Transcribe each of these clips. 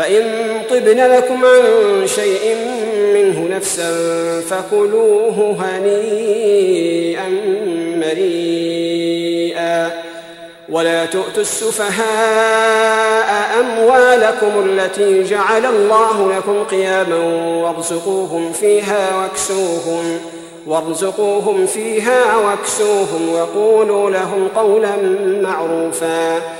فإن طبن لكم عن شيء منه نفسا فكلوه هنيئا مريئا. ولا تؤتوا السفهاء أموالكم التي جعل الله لكم قياما وارزقوهم فيها واكسوهم وارزقوهم فيها واكسوهم وقولوا لهم قولا معروفا.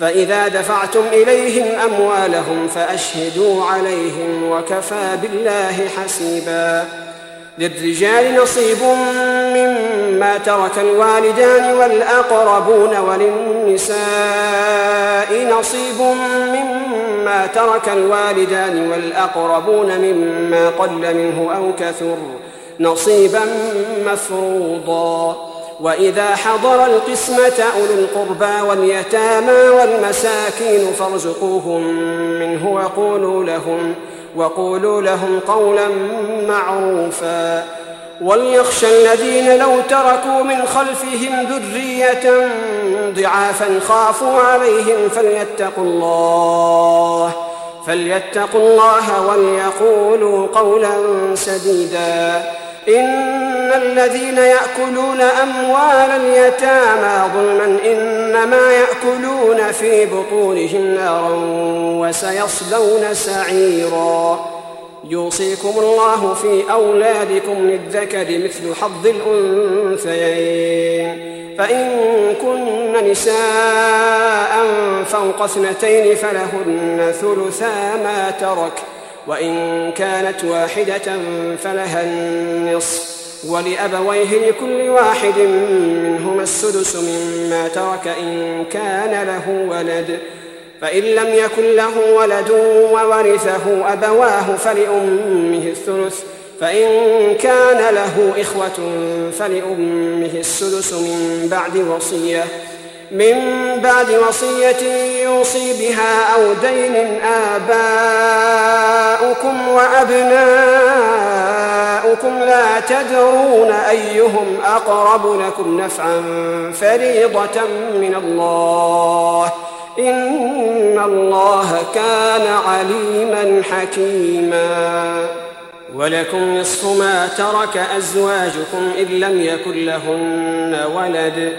فإذا دفعتم إليهم أموالهم فأشهدوا عليهم وكفى بالله حسيبا للرجال نصيب مما ترك الوالدان والأقربون وللنساء نصيب مما ترك الوالدان والأقربون مما قل منه أو كثر نصيبا مفروضا وإذا حضر القسمة أولو القربى واليتامى والمساكين فارزقوهم منه وقولوا لهم وقولوا لهم قولا معروفا. وليخشى الذين لو تركوا من خلفهم ذرية ضعافا خافوا عليهم فليتقوا الله فليتقوا الله وليقولوا قولا سديدا. إن الذين يأكلون أموال اليتامى ظلما إنما يأكلون في بطونهم نارا وسيصلون سعيرا. يوصيكم الله في أولادكم للذكر مثل حظ الأنثيين. فإن كن نساء فوق اثنتين فلهن ثلثا ما ترك ۖ. وإن كانت واحدة فلها النصف. ولأبويه لكل واحد منهما السدس مما ترك إن كان له ولد. فإن لم يكن له ولد وورثه أبواه فلأمه الثلث. فإن كان له إخوة فلأمه السدس من بعد وصية. من بعد وصية يوصي بها أو دين آباؤكم وأبناؤكم لا تدرون أيهم أقرب لكم نفعا فريضة من الله. إن الله كان عليما حكيما. ولكم نصف ما ترك أزواجكم إن لم يكن لهن ولد.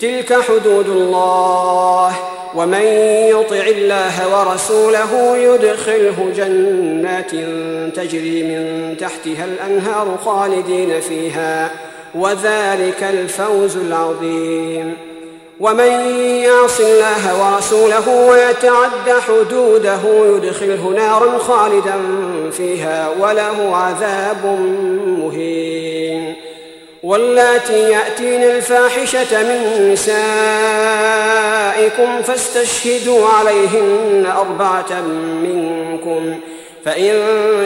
تلك حدود الله. ومن يطع الله ورسوله يدخله جنات تجري من تحتها الأنهار خالدين فيها. وذلك الفوز العظيم. ومن يعص الله ورسوله ويتعد حدوده يدخله نارا خالدا فيها وله عذاب مهين. واللاتي يأتين الفاحشة من نسائكم فاستشهدوا عليهن أربعة منكم فإن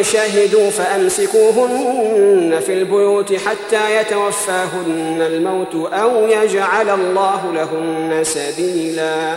شهدوا فأمسكوهن في البيوت حتى يتوفاهن الموت أو يجعل الله لهن سبيلا.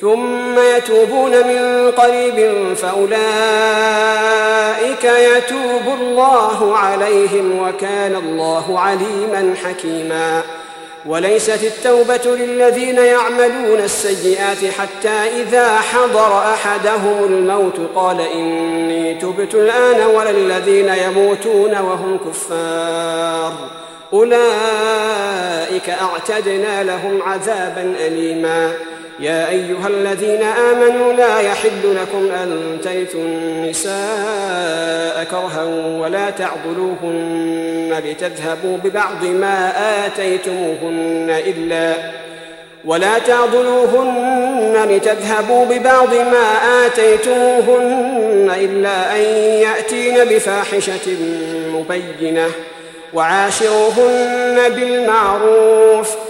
ثم يتوبون من قريب فأولئك يتوب الله عليهم وكان الله عليما حكيما. وليست التوبة للذين يعملون السيئات حتى إذا حضر أحدهم الموت قال إني تبت الآن ولا الذين يموتون وهم كفار. أولئك أعتدنا لهم عذابا أليما. يا أيها الذين آمنوا لا يحل لكم أن ترثوا النساء كرها ولا تعضلوهن لتذهبوا ببعض ما آتيتموهن إلا ولا تعضلوهن لتذهبوا ببعض ما آتيتموهن إلا أن يأتين بفاحشة مبينة وعاشروهن بالمعروف ۖ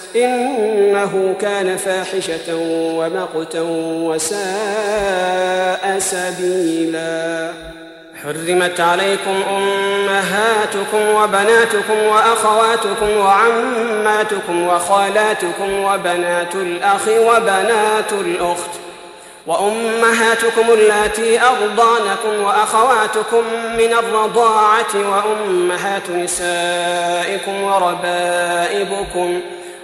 إنه كان فاحشة ومقتا وساء سبيلا. حرمت عليكم أمهاتكم وبناتكم وأخواتكم وعماتكم وخالاتكم وبنات الأخ وبنات الأخت. وأمهاتكم اللاتي أرضانكم وأخواتكم من الرضاعة وأمهات نسائكم وربائبكم.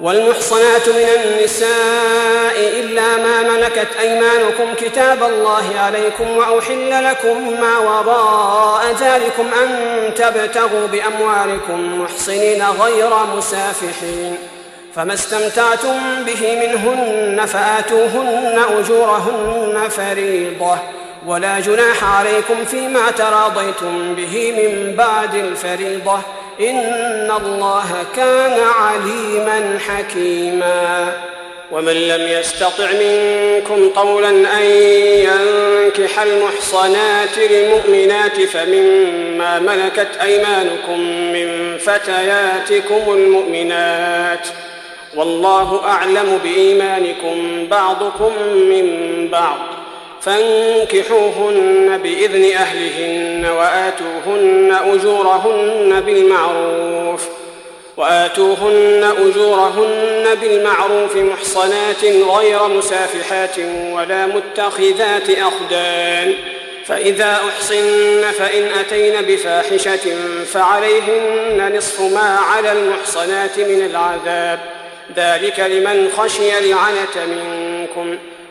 والمحصنات من النساء إلا ما ملكت أيمانكم كتاب الله عليكم وأحل لكم ما وراء ذلكم أن تبتغوا بأموالكم محصنين غير مسافحين فما استمتعتم به منهن فآتوهن أجورهن فريضة ولا جناح عليكم فيما تراضيتم به من بعد الفريضة إن الله كان عليما حكيما. ومن لم يستطع منكم طولا أن ينكح المحصنات المؤمنات فمما ملكت أيمانكم من فتياتكم المؤمنات والله أعلم بإيمانكم بعضكم من بعض. فانكحوهن بإذن أهلهن وآتوهن أجورهن بالمعروف ۖ وآتوهن أجورهن بالمعروف محصنات غير مسافحات ولا متخذات أخدان فإذا أحصن فإن أتين بفاحشة فعليهن نصف ما على المحصنات من العذاب ذلك لمن خشي العنة منكم.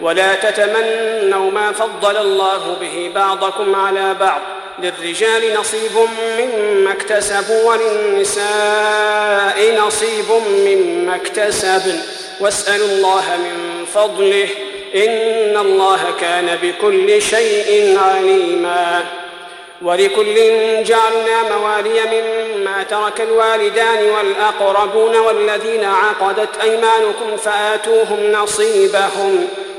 ولا تتمنوا ما فضل الله به بعضكم على بعض. للرجال نصيب مما اكتسبوا وللنساء نصيب مما اكتسبن. واسألوا الله من فضله. إن الله كان بكل شيء عليما. ولكل جعلنا موالي مما ترك الوالدان والأقربون والذين عقدت أيمانكم فآتوهم نصيبهم.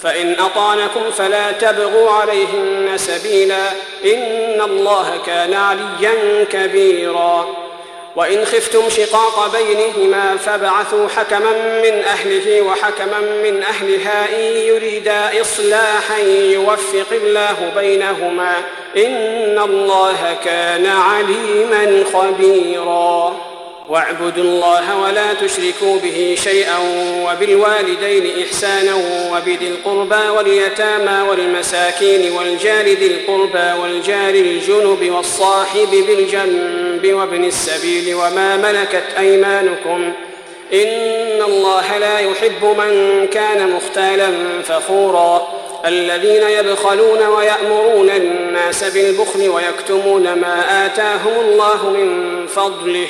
فإن أطعنكم فلا تبغوا عليهن سبيلا إن الله كان عليا كبيرا. وإن خفتم شقاق بينهما فابعثوا حكما من أهله وحكما من أهلها إن يريدا إصلاحا يوفق الله بينهما إن الله كان عليما خبيرا. واعبدوا الله ولا تشركوا به شيئا وبالوالدين إحسانا وبذي القربى واليتامى والمساكين والجار ذي القربى والجار الجنب والصاحب بالجنب وابن السبيل وما ملكت أيمانكم إن الله لا يحب من كان مختالا فخورا الذين يبخلون ويأمرون الناس بالبخل ويكتمون ما آتاهم الله من فضله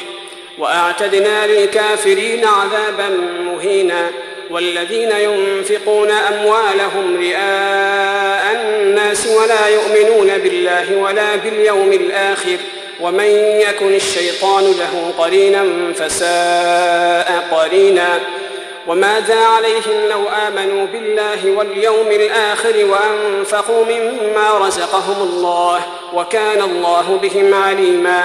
وأعتدنا للكافرين عذابا مهينا والذين ينفقون أموالهم رئاء الناس ولا يؤمنون بالله ولا باليوم الآخر ومن يكن الشيطان له قرينا فساء قرينا وماذا عليهم لو آمنوا بالله واليوم الآخر وأنفقوا مما رزقهم الله وكان الله بهم عليما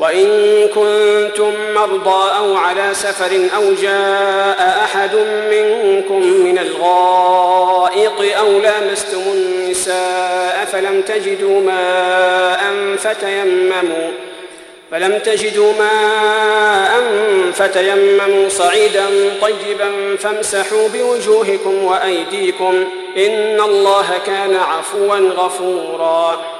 وإن كنتم مرضى أو على سفر أو جاء أحد منكم من الغائط أو لامستم النساء فلم تجدوا ماء فتيمموا فلم تجدوا ماء فتيمموا صعيدا طيبا فامسحوا بوجوهكم وأيديكم إن الله كان عفوا غفورا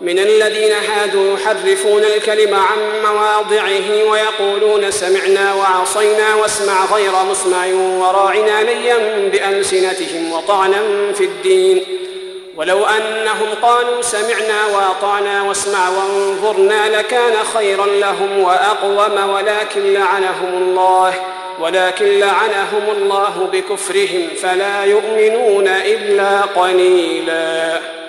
من الذين هادوا يحرفون الكلم عن مواضعه ويقولون سمعنا وعصينا واسمع غير مسمع وراعنا ليا بألسنتهم وطعنا في الدين. ولو أنهم قالوا سمعنا وأطعنا واسمع وانظرنا لكان خيرا لهم وأقوم ولكن لعنهم الله ولكن لعنهم الله بكفرهم فلا يؤمنون إلا قليلا.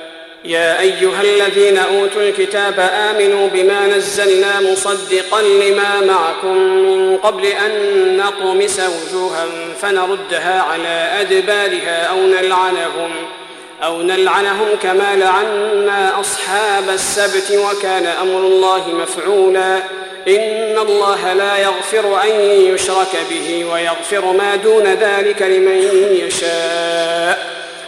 يا أيها الذين أوتوا الكتاب آمنوا بما نزلنا مصدقا لما معكم من قبل أن نطمس وجوها فنردها على أدبارها أو نلعنهم أو نلعنهم كما لعنا أصحاب السبت وكان أمر الله مفعولا. إن الله لا يغفر أن يشرك به ويغفر ما دون ذلك لمن يشاء.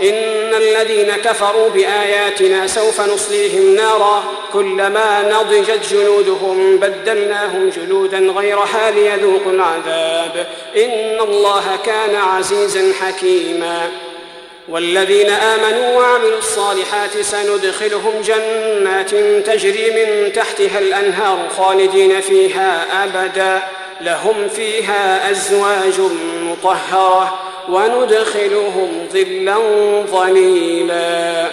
إن الذين كفروا بآياتنا سوف نصليهم نارا كلما نضجت جلودهم بدلناهم جلودا غيرها ليذوقوا العذاب. إن الله كان عزيزا حكيما. والذين آمنوا وعملوا الصالحات سندخلهم جنات تجري من تحتها الأنهار خالدين فيها أبدا. لهم فيها أزواج مطهرة. وندخلهم ظلا ظليلا.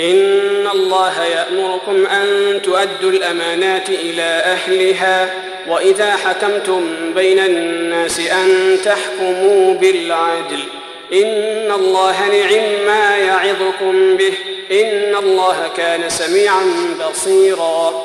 إن الله يأمركم أن تؤدوا الأمانات إلى أهلها وإذا حكمتم بين الناس أن تحكموا بالعدل. إن الله نعم ما يعظكم به. إن الله كان سميعا بصيرا.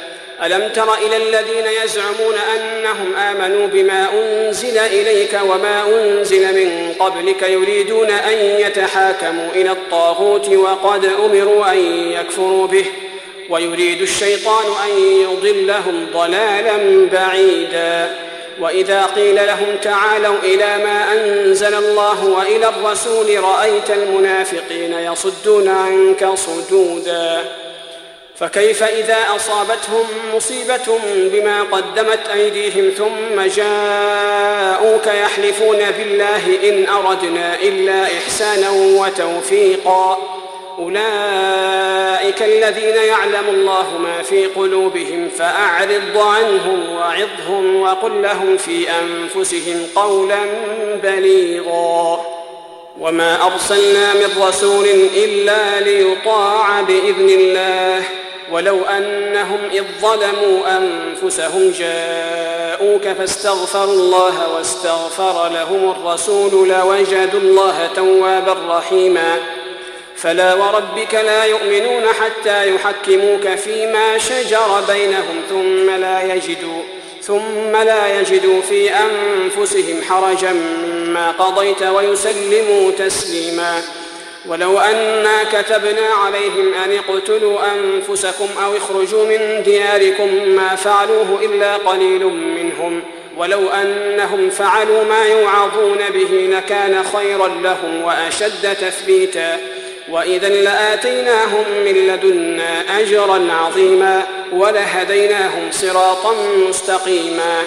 ألم تر إلى الذين يزعمون أنهم آمنوا بما أنزل إليك وما أنزل من قبلك يريدون أن يتحاكموا إلى الطاغوت وقد أمروا أن يكفروا به ۖ ويريد الشيطان أن يضلهم ضلالا بعيدا. وإذا قيل لهم تعالوا إلى ما أنزل الله وإلى الرسول رأيت المنافقين يصدون عنك صدودا. فكيف إذا أصابتهم مصيبة بما قدمت أيديهم ثم جاءوك يحلفون بالله إن أردنا إلا إحسانا وتوفيقا؟ أولئك الذين يعلم الله ما في قلوبهم فأعرض عنهم وعظهم وقل لهم في أنفسهم قولا بليغا. وما أرسلنا من رسول إلا ليطاع بإذن الله. ولو أنهم إذ ظلموا أنفسهم جاءوك فاستغفروا الله واستغفر لهم الرسول لوجدوا الله توابا رحيما. فلا وربك لا يؤمنون حتى يحكموك فيما شجر بينهم ثم لا يجدوا ثم لا يجدوا في أنفسهم حرجا مما قضيت ويسلموا تسليما. ولو أنا كتبنا عليهم أن اقتلوا أنفسكم أو اخرجوا من دياركم ما فعلوه إلا قليل منهم ولو أنهم فعلوا ما يوعظون به لكان خيرا لهم وأشد تثبيتا. وإذا لآتيناهم من لدنا أجرا عظيما ولهديناهم صراطا مستقيما.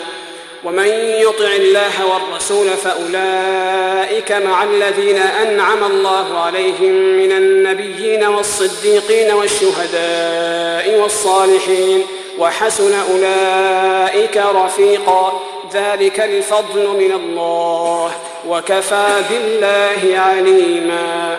ومن يطع الله والرسول فأولئك مع الذين أنعم الله عليهم من النبيين والصديقين والشهداء والصالحين وحسن أولئك رفيقا. ذلك الفضل من الله وكفى بالله عليما.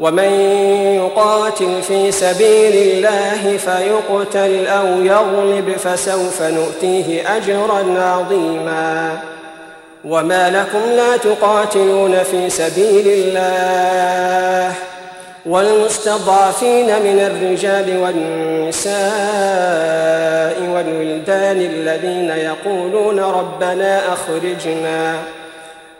ومن يقاتل في سبيل الله فيقتل أو يغلب فسوف نؤتيه أجرا عظيما. وما لكم لا تقاتلون في سبيل الله والمستضعفين من الرجال والنساء والولدان الذين يقولون ربنا أخرجنا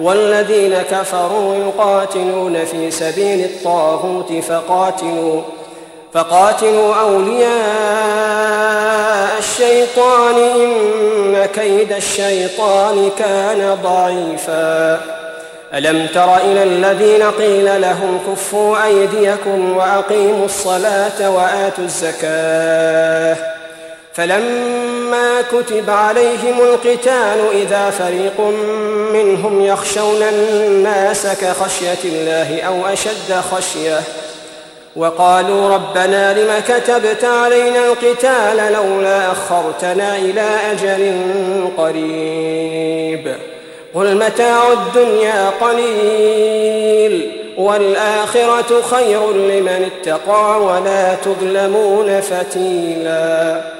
والذين كفروا يقاتلون في سبيل الطاغوت فقاتلوا فقاتلوا أولياء الشيطان إن كيد الشيطان كان ضعيفا. ألم تر إلى الذين قيل لهم كفوا أيديكم وأقيموا الصلاة وآتوا الزكاة؟ فلما كتب عليهم القتال إذا فريق منهم يخشون الناس كخشية الله أو أشد خشية وقالوا ربنا لم كتبت علينا القتال لولا أخرتنا إلى أجل قريب قل متاع الدنيا قليل والآخرة خير لمن اتقى ولا تظلمون فتيلاً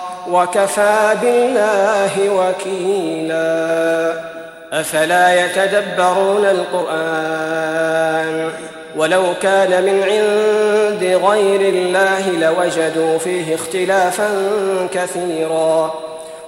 وكفى بالله وكيلا. أفلا يتدبرون القرآن؟ ولو كان من عند غير الله لوجدوا فيه اختلافا كثيرا.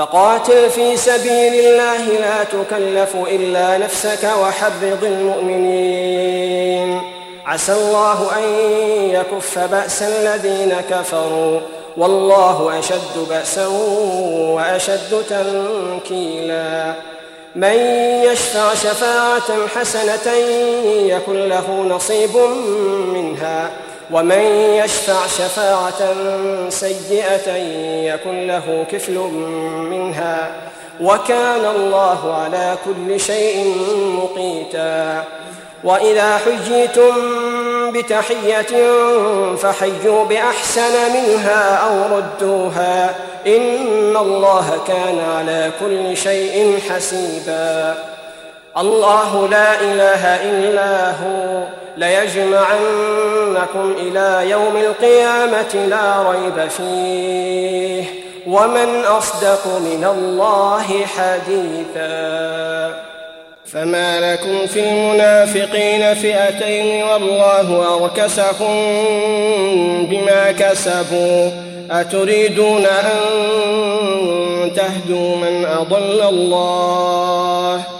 فقاتل في سبيل الله لا تكلف إلا نفسك وحرض المؤمنين. عسى الله أن يكف بأس الذين كفروا. والله أشد بأسا وأشد تنكيلا. من يشفع شفاعة حسنة يكن له نصيب منها. ومن يشفع شفاعة سيئة يكن له كفل منها وكان الله على كل شيء مقيتا وإذا حييتم بتحية فحيوا بأحسن منها أو ردوها إن الله كان على كل شيء حسيبا الله لا إله إلا هو ليجمعنكم إلى يوم القيامة لا ريب فيه. ومن أصدق من الله حديثا. فما لكم في المنافقين فئتين والله أركسكم بما كسبوا. أتريدون أن تهدوا من أضل الله؟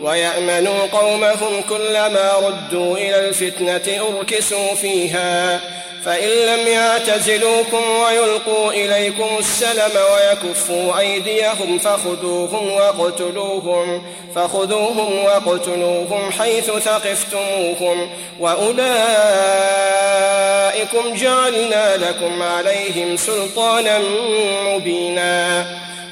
ويأمنوا قومهم كلما ردوا إلى الفتنة أركسوا فيها. فإن لم يعتزلوكم ويلقوا إليكم السلم ويكفوا أيديهم فخذوهم واقتلوهم فخذوهم واقتلوهم حيث ثقفتموهم. وأولئكم جعلنا لكم عليهم سلطانا مبينا.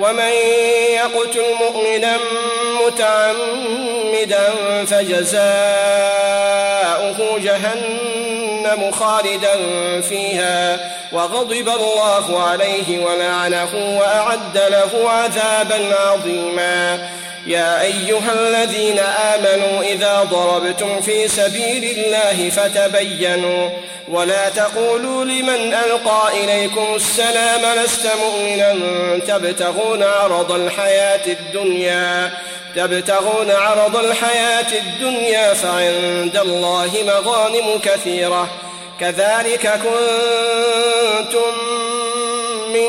ومن يقتل مؤمنا متعمدا فجزاؤه جهنم خالدا فيها وغضب الله عليه ولعنه وأعد له عذابا عظيما يا أيها الذين آمنوا إذا ضربتم في سبيل الله فتبينوا ولا تقولوا لمن ألقى إليكم السلام لست مؤمنا تبتغون عرض الحياة الدنيا تبتغون عرض الحياة الدنيا فعند الله مغانم كثيرة كذلك كنتم من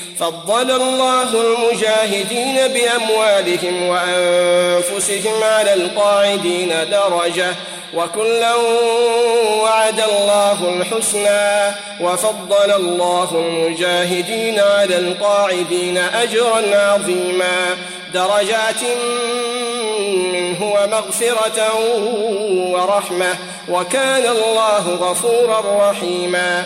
فضل الله المجاهدين بأموالهم وأنفسهم على القاعدين درجة وكلا وعد الله الحسنى وفضل الله المجاهدين على القاعدين أجرا عظيما. درجات منه ومغفرة ورحمة وكان الله غفورا رحيما.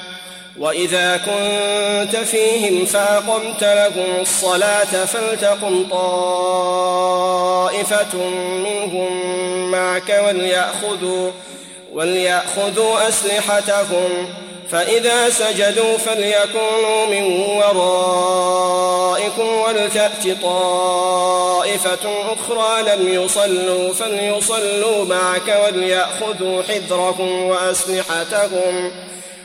وإذا كنت فيهم فأقمت لهم الصلاة فلتقم طائفة منهم معك وليأخذوا وليأخذوا أسلحتهم. فإذا سجدوا فليكونوا من ورائكم ولتأت طائفة أخرى لم يصلوا فليصلوا معك وليأخذوا حذرهم وأسلحتهم.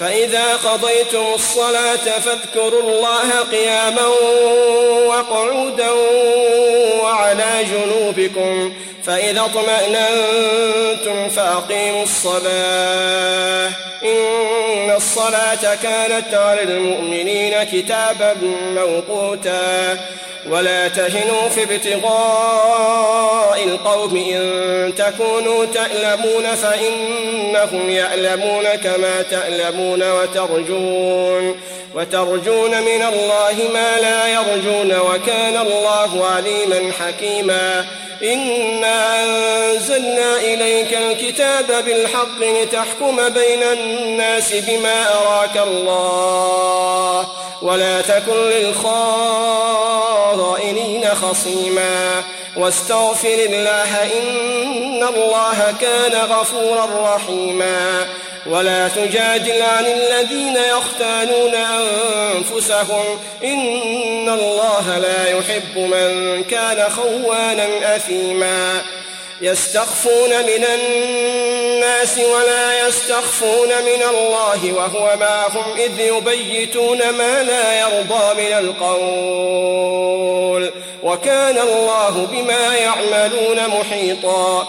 فإذا قضيتم الصلاة فاذكروا الله قياما وقعودا وعلى جنوبكم فإذا اطمأننتم فأقيموا الصلاة. إن الصلاة كانت على المؤمنين كتابا موقوتا. ولا تهنوا في ابتغاء القوم إن تكونوا تألمون فإنهم يألمون كما تألمون وترجون. وترجون من الله ما لا يرجون وكان الله عليما حكيما. إنا أنزلنا إليك الكتاب بالحق لتحكم بين الناس بما أراك الله ولا تكن للخائنين خصيما. واستغفر الله إن الله كان غفورا رحيما. ولا تجادل عن الذين يختانون أنفسهم. إن الله لا يحب من كان خوانا أثيما. يستخفون من الناس ولا يستخفون من الله وهو معهم إذ يبيتون ما لا يرضى من القول. وكان الله بما يعملون محيطا.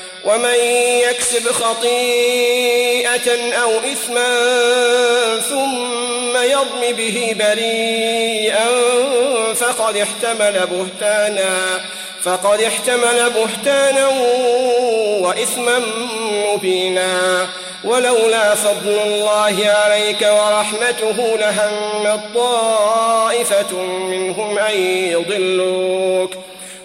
ومن يكسب خطيئة أو إثما ثم يرم به بريئا فقد احتمل بهتانا فقد احتمل بهتانا وإثما مبينا. ولولا فضل الله عليك ورحمته لهم طائفة منهم أن يضلوك.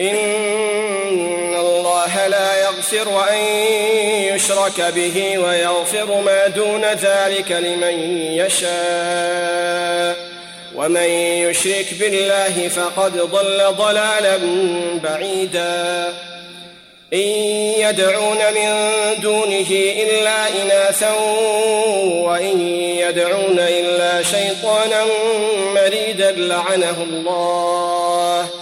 إن الله لا يغفر أن يشرك به ويغفر ما دون ذلك لمن يشاء. ومن يشرك بالله فقد ضل ضلالا بعيدا. إن يدعون من دونه إلا إناثا وإن يدعون إلا شيطانا مريدا لعنه الله.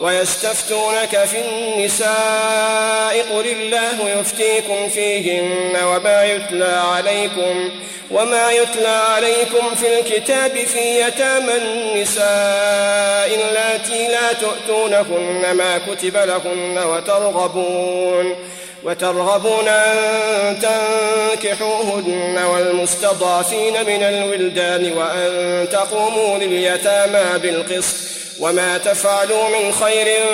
ويستفتونك في النساء قل الله يفتيكم فيهن وما يتلى عليكم وما يتلى عليكم في الكتاب في يتامى النساء اللاتي لا تؤتونهن ما كتب لهن وترغبون وترغبون أن تنكحوهن والمستضعفين من الولدان وأن تقوموا لليتامى بالقسط وما تفعلوا من خير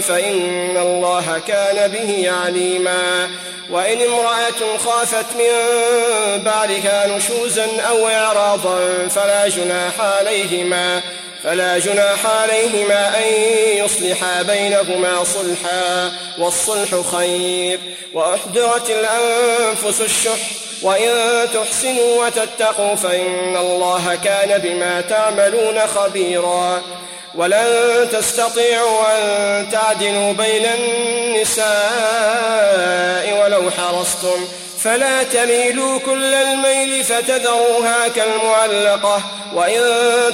فإن الله كان به عليما وإن امرأة خافت من بعدها نشوزا أو إعراضا فلا جناح عليهما فلا جناح عليهما أن يصلحا بينهما صلحا والصلح خير وأحضرت الأنفس الشح وإن تحسنوا وتتقوا فإن الله كان بما تعملون خبيرا ولن تستطيعوا أن تعدلوا بين النساء ولو حرصتم فلا تميلوا كل الميل فتذروها كالمعلقة. وإن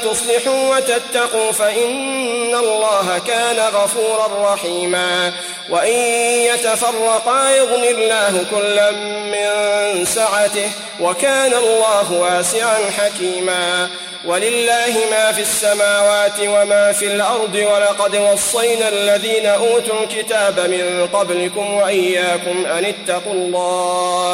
تصلحوا وتتقوا فإن الله كان غفورا رحيما. وإن يتفرقا يغني الله كلا من سعته وكان الله واسعا حكيما. ولله ما في السماوات وما في الأرض ولقد وصينا الذين أوتوا الكتاب من قبلكم وإياكم أن اتقوا الله.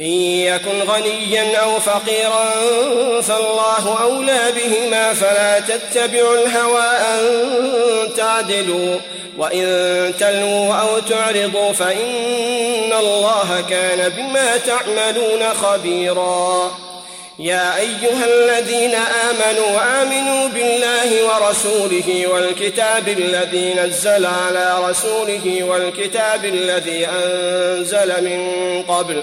إن يكن غنيا أو فقيرا فالله أولى بهما فلا تتبعوا الهوى أن تعدلوا وإن تلووا أو تعرضوا فإن الله كان بما تعملون خبيرا. يا أيها الذين آمنوا آمنوا بالله ورسوله والكتاب الذي نزل على رسوله والكتاب الذي أنزل من قبل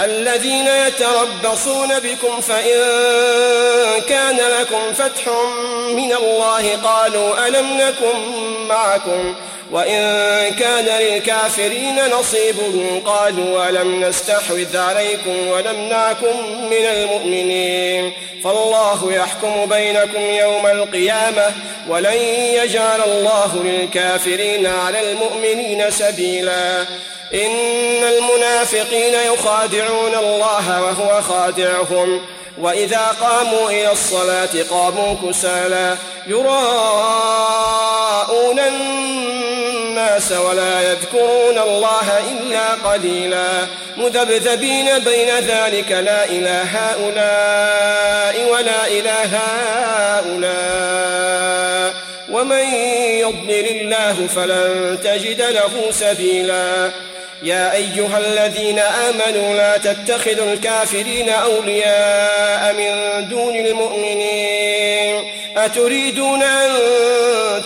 الذين يتربصون بكم فإن كان لكم فتح من الله قالوا ألم نكن معكم وإن كان للكافرين نصيب قالوا ولم نستحوذ عليكم ونمنعكم من المؤمنين فالله يحكم بينكم يوم القيامة ولن يجعل الله للكافرين على المؤمنين سبيلا إن المنافقين يخادعون الله وهو خادعهم. وإذا قاموا إلى الصلاة قاموا كسالى يراءون الناس ولا يذكرون الله إلا قليلا. مذبذبين بين ذلك لا إله هؤلاء ولا إله هؤلاء. ومن يضلل الله فلن تجد له سبيلا. يا أيها الذين آمنوا لا تتخذوا الكافرين أولياء من دون المؤمنين. أتريدون أن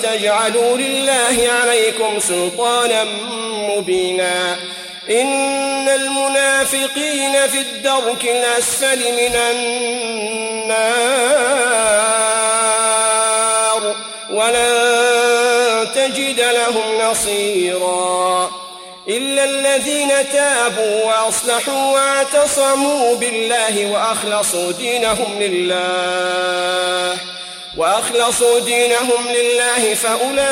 تجعلوا لله عليكم سلطانا مبينا. إن المنافقين في الدرك الأسفل من النار. ولن تجد لهم نصيراً إلا الذين تابوا وأصلحوا واعتصموا بالله وأخلصوا دينهم لله وأخلصوا دينهم لله فأولئك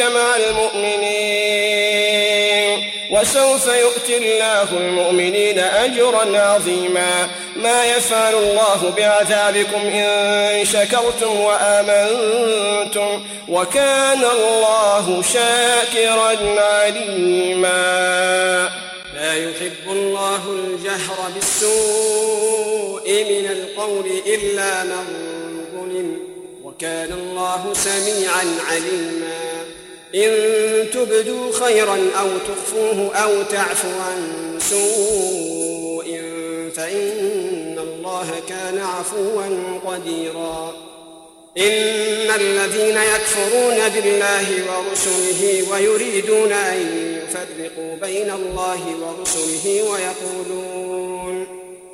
مع المؤمنين. وسوف يؤتي الله المؤمنين أجرا عظيما. ما يفعل الله بعذابكم إن شكرتم وآمنتم. وكان الله شاكرا عليما. لا يحب الله الجهر بالسوء. من القول إلا من ظلم وكان الله سميعا عليما. إن تبدوا خيرا أو تخفوه أو تعفو عن سوء فإن الله كان عفوا قديرا. إن الذين يكفرون بالله ورسله ويريدون أن يفرقوا بين الله ورسله ويقولون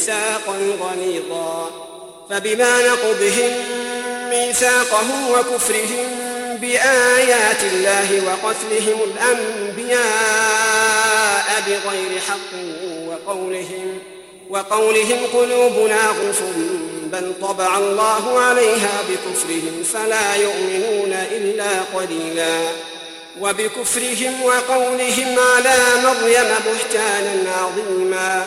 ميثاقا غليظا فبما نقضهم ميثاقهم وكفرهم بآيات الله وقتلهم الأنبياء بغير حق وقولهم وقولهم قلوبنا غلف بل طبع الله عليها بكفرهم فلا يؤمنون إلا قليلا وبكفرهم وقولهم على مريم بهتانا عظيما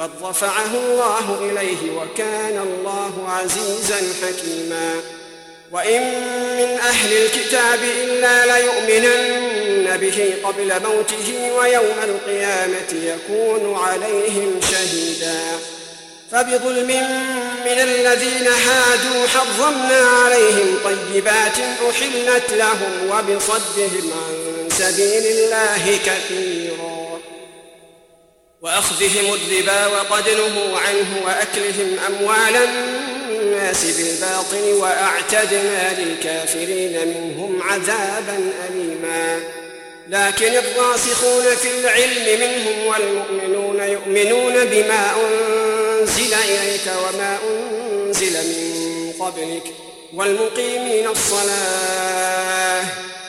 بل رفعه الله إليه وكان الله عزيزا حكيما. وإن من أهل الكتاب إلا ليؤمنن به قبل موته ويوم القيامة يكون عليهم شهيدا. فبظلم من الذين هادوا حرمنا عليهم طيبات أحلت لهم وبصدهم عن سبيل الله كثيرا. وأخذهم الربا وقد نهوا عنه وأكلهم أموال الناس بالباطل وأعتدنا للكافرين منهم عذابا أليما. لكن الراسخون في العلم منهم والمؤمنون يؤمنون بما أنزل إليك وما أنزل من قبلك والمقيمين الصلاة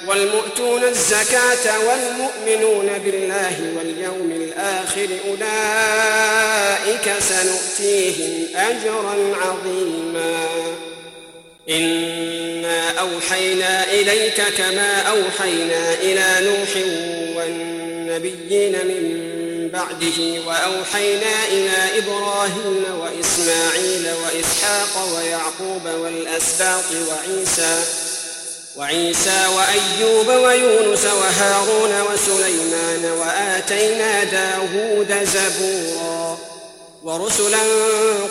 والمؤتون الزكاة والمؤمنون بالله واليوم الآخر أولئك سنؤتيهم أجرا عظيما. إنا أوحينا إليك كما أوحينا إلى نوح والنبيين من بعده وأوحينا إلى إبراهيم وإسماعيل وإسحاق ويعقوب والأسباط وعيسى وعيسى وأيوب ويونس وهارون وسليمان وآتينا داود زبورا ورسلا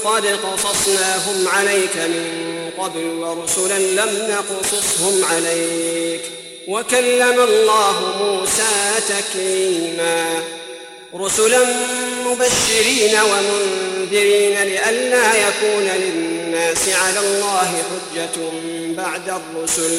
قد قصصناهم عليك من قبل ورسلا لم نقصصهم عليك وكلم الله موسى تكليما رسلا مبشرين ومنذرين لئلا يكون للناس على الله حجة بعد الرسل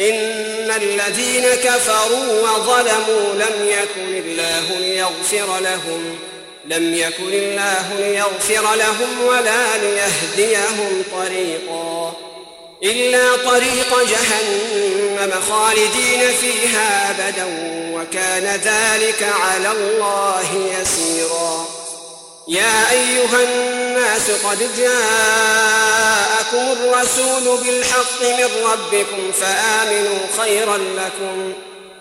إن الذين كفروا وظلموا لم يكن الله ليغفر لهم لم يكن الله ليغفر لهم ولا ليهديهم طريقا. إلا طريق جهنم خالدين فيها أبدا وكان ذلك على الله يسيرا. يا أيها الناس قد جاءكم الرسول بالحق من ربكم فآمنوا خيرا لكم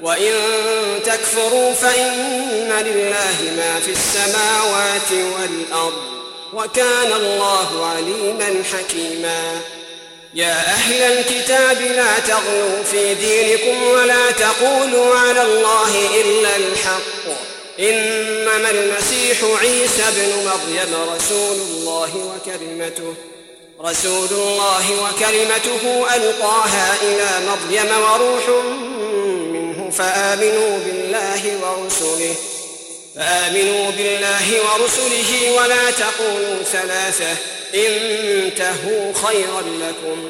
وإن تكفروا فإن لله ما في السماوات والأرض وكان الله عليما حكيما يا أهل الكتاب لا تغلوا في دينكم ولا تقولوا على الله إلا الحق إنما المسيح عيسى بن مريم رسول الله وكلمته رسول الله وكلمته ألقاها إلى مريم وروح منه فآمنوا بالله ورسله فآمنوا بالله ورسله ولا تقولوا ثلاثة انتهوا خيرا لكم.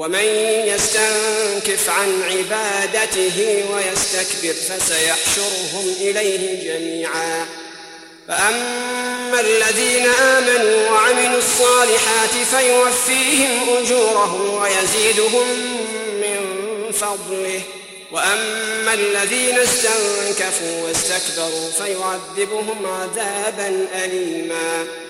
ومن يستنكف عن عبادته ويستكبر فسيحشرهم إليه جميعا. فأما الذين آمنوا وعملوا الصالحات فيوفيهم أجورهم ويزيدهم من فضله. وأما الذين استنكفوا واستكبروا فيعذبهم عذابا أليماً.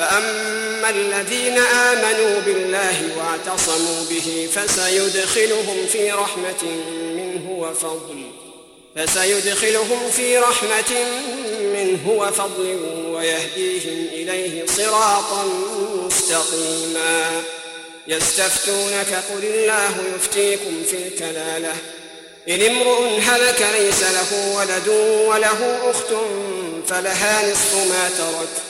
فأما الذين آمنوا بالله واعتصموا به فسيدخلهم في رحمة منه وفضل فسيدخلهم في رحمة منه وفضل ويهديهم إليه صراطا مستقيما يستفتونك قل الله يفتيكم في الكلالة إن امرؤ هلك ليس له ولد وله أخت فلها نصف ما ترك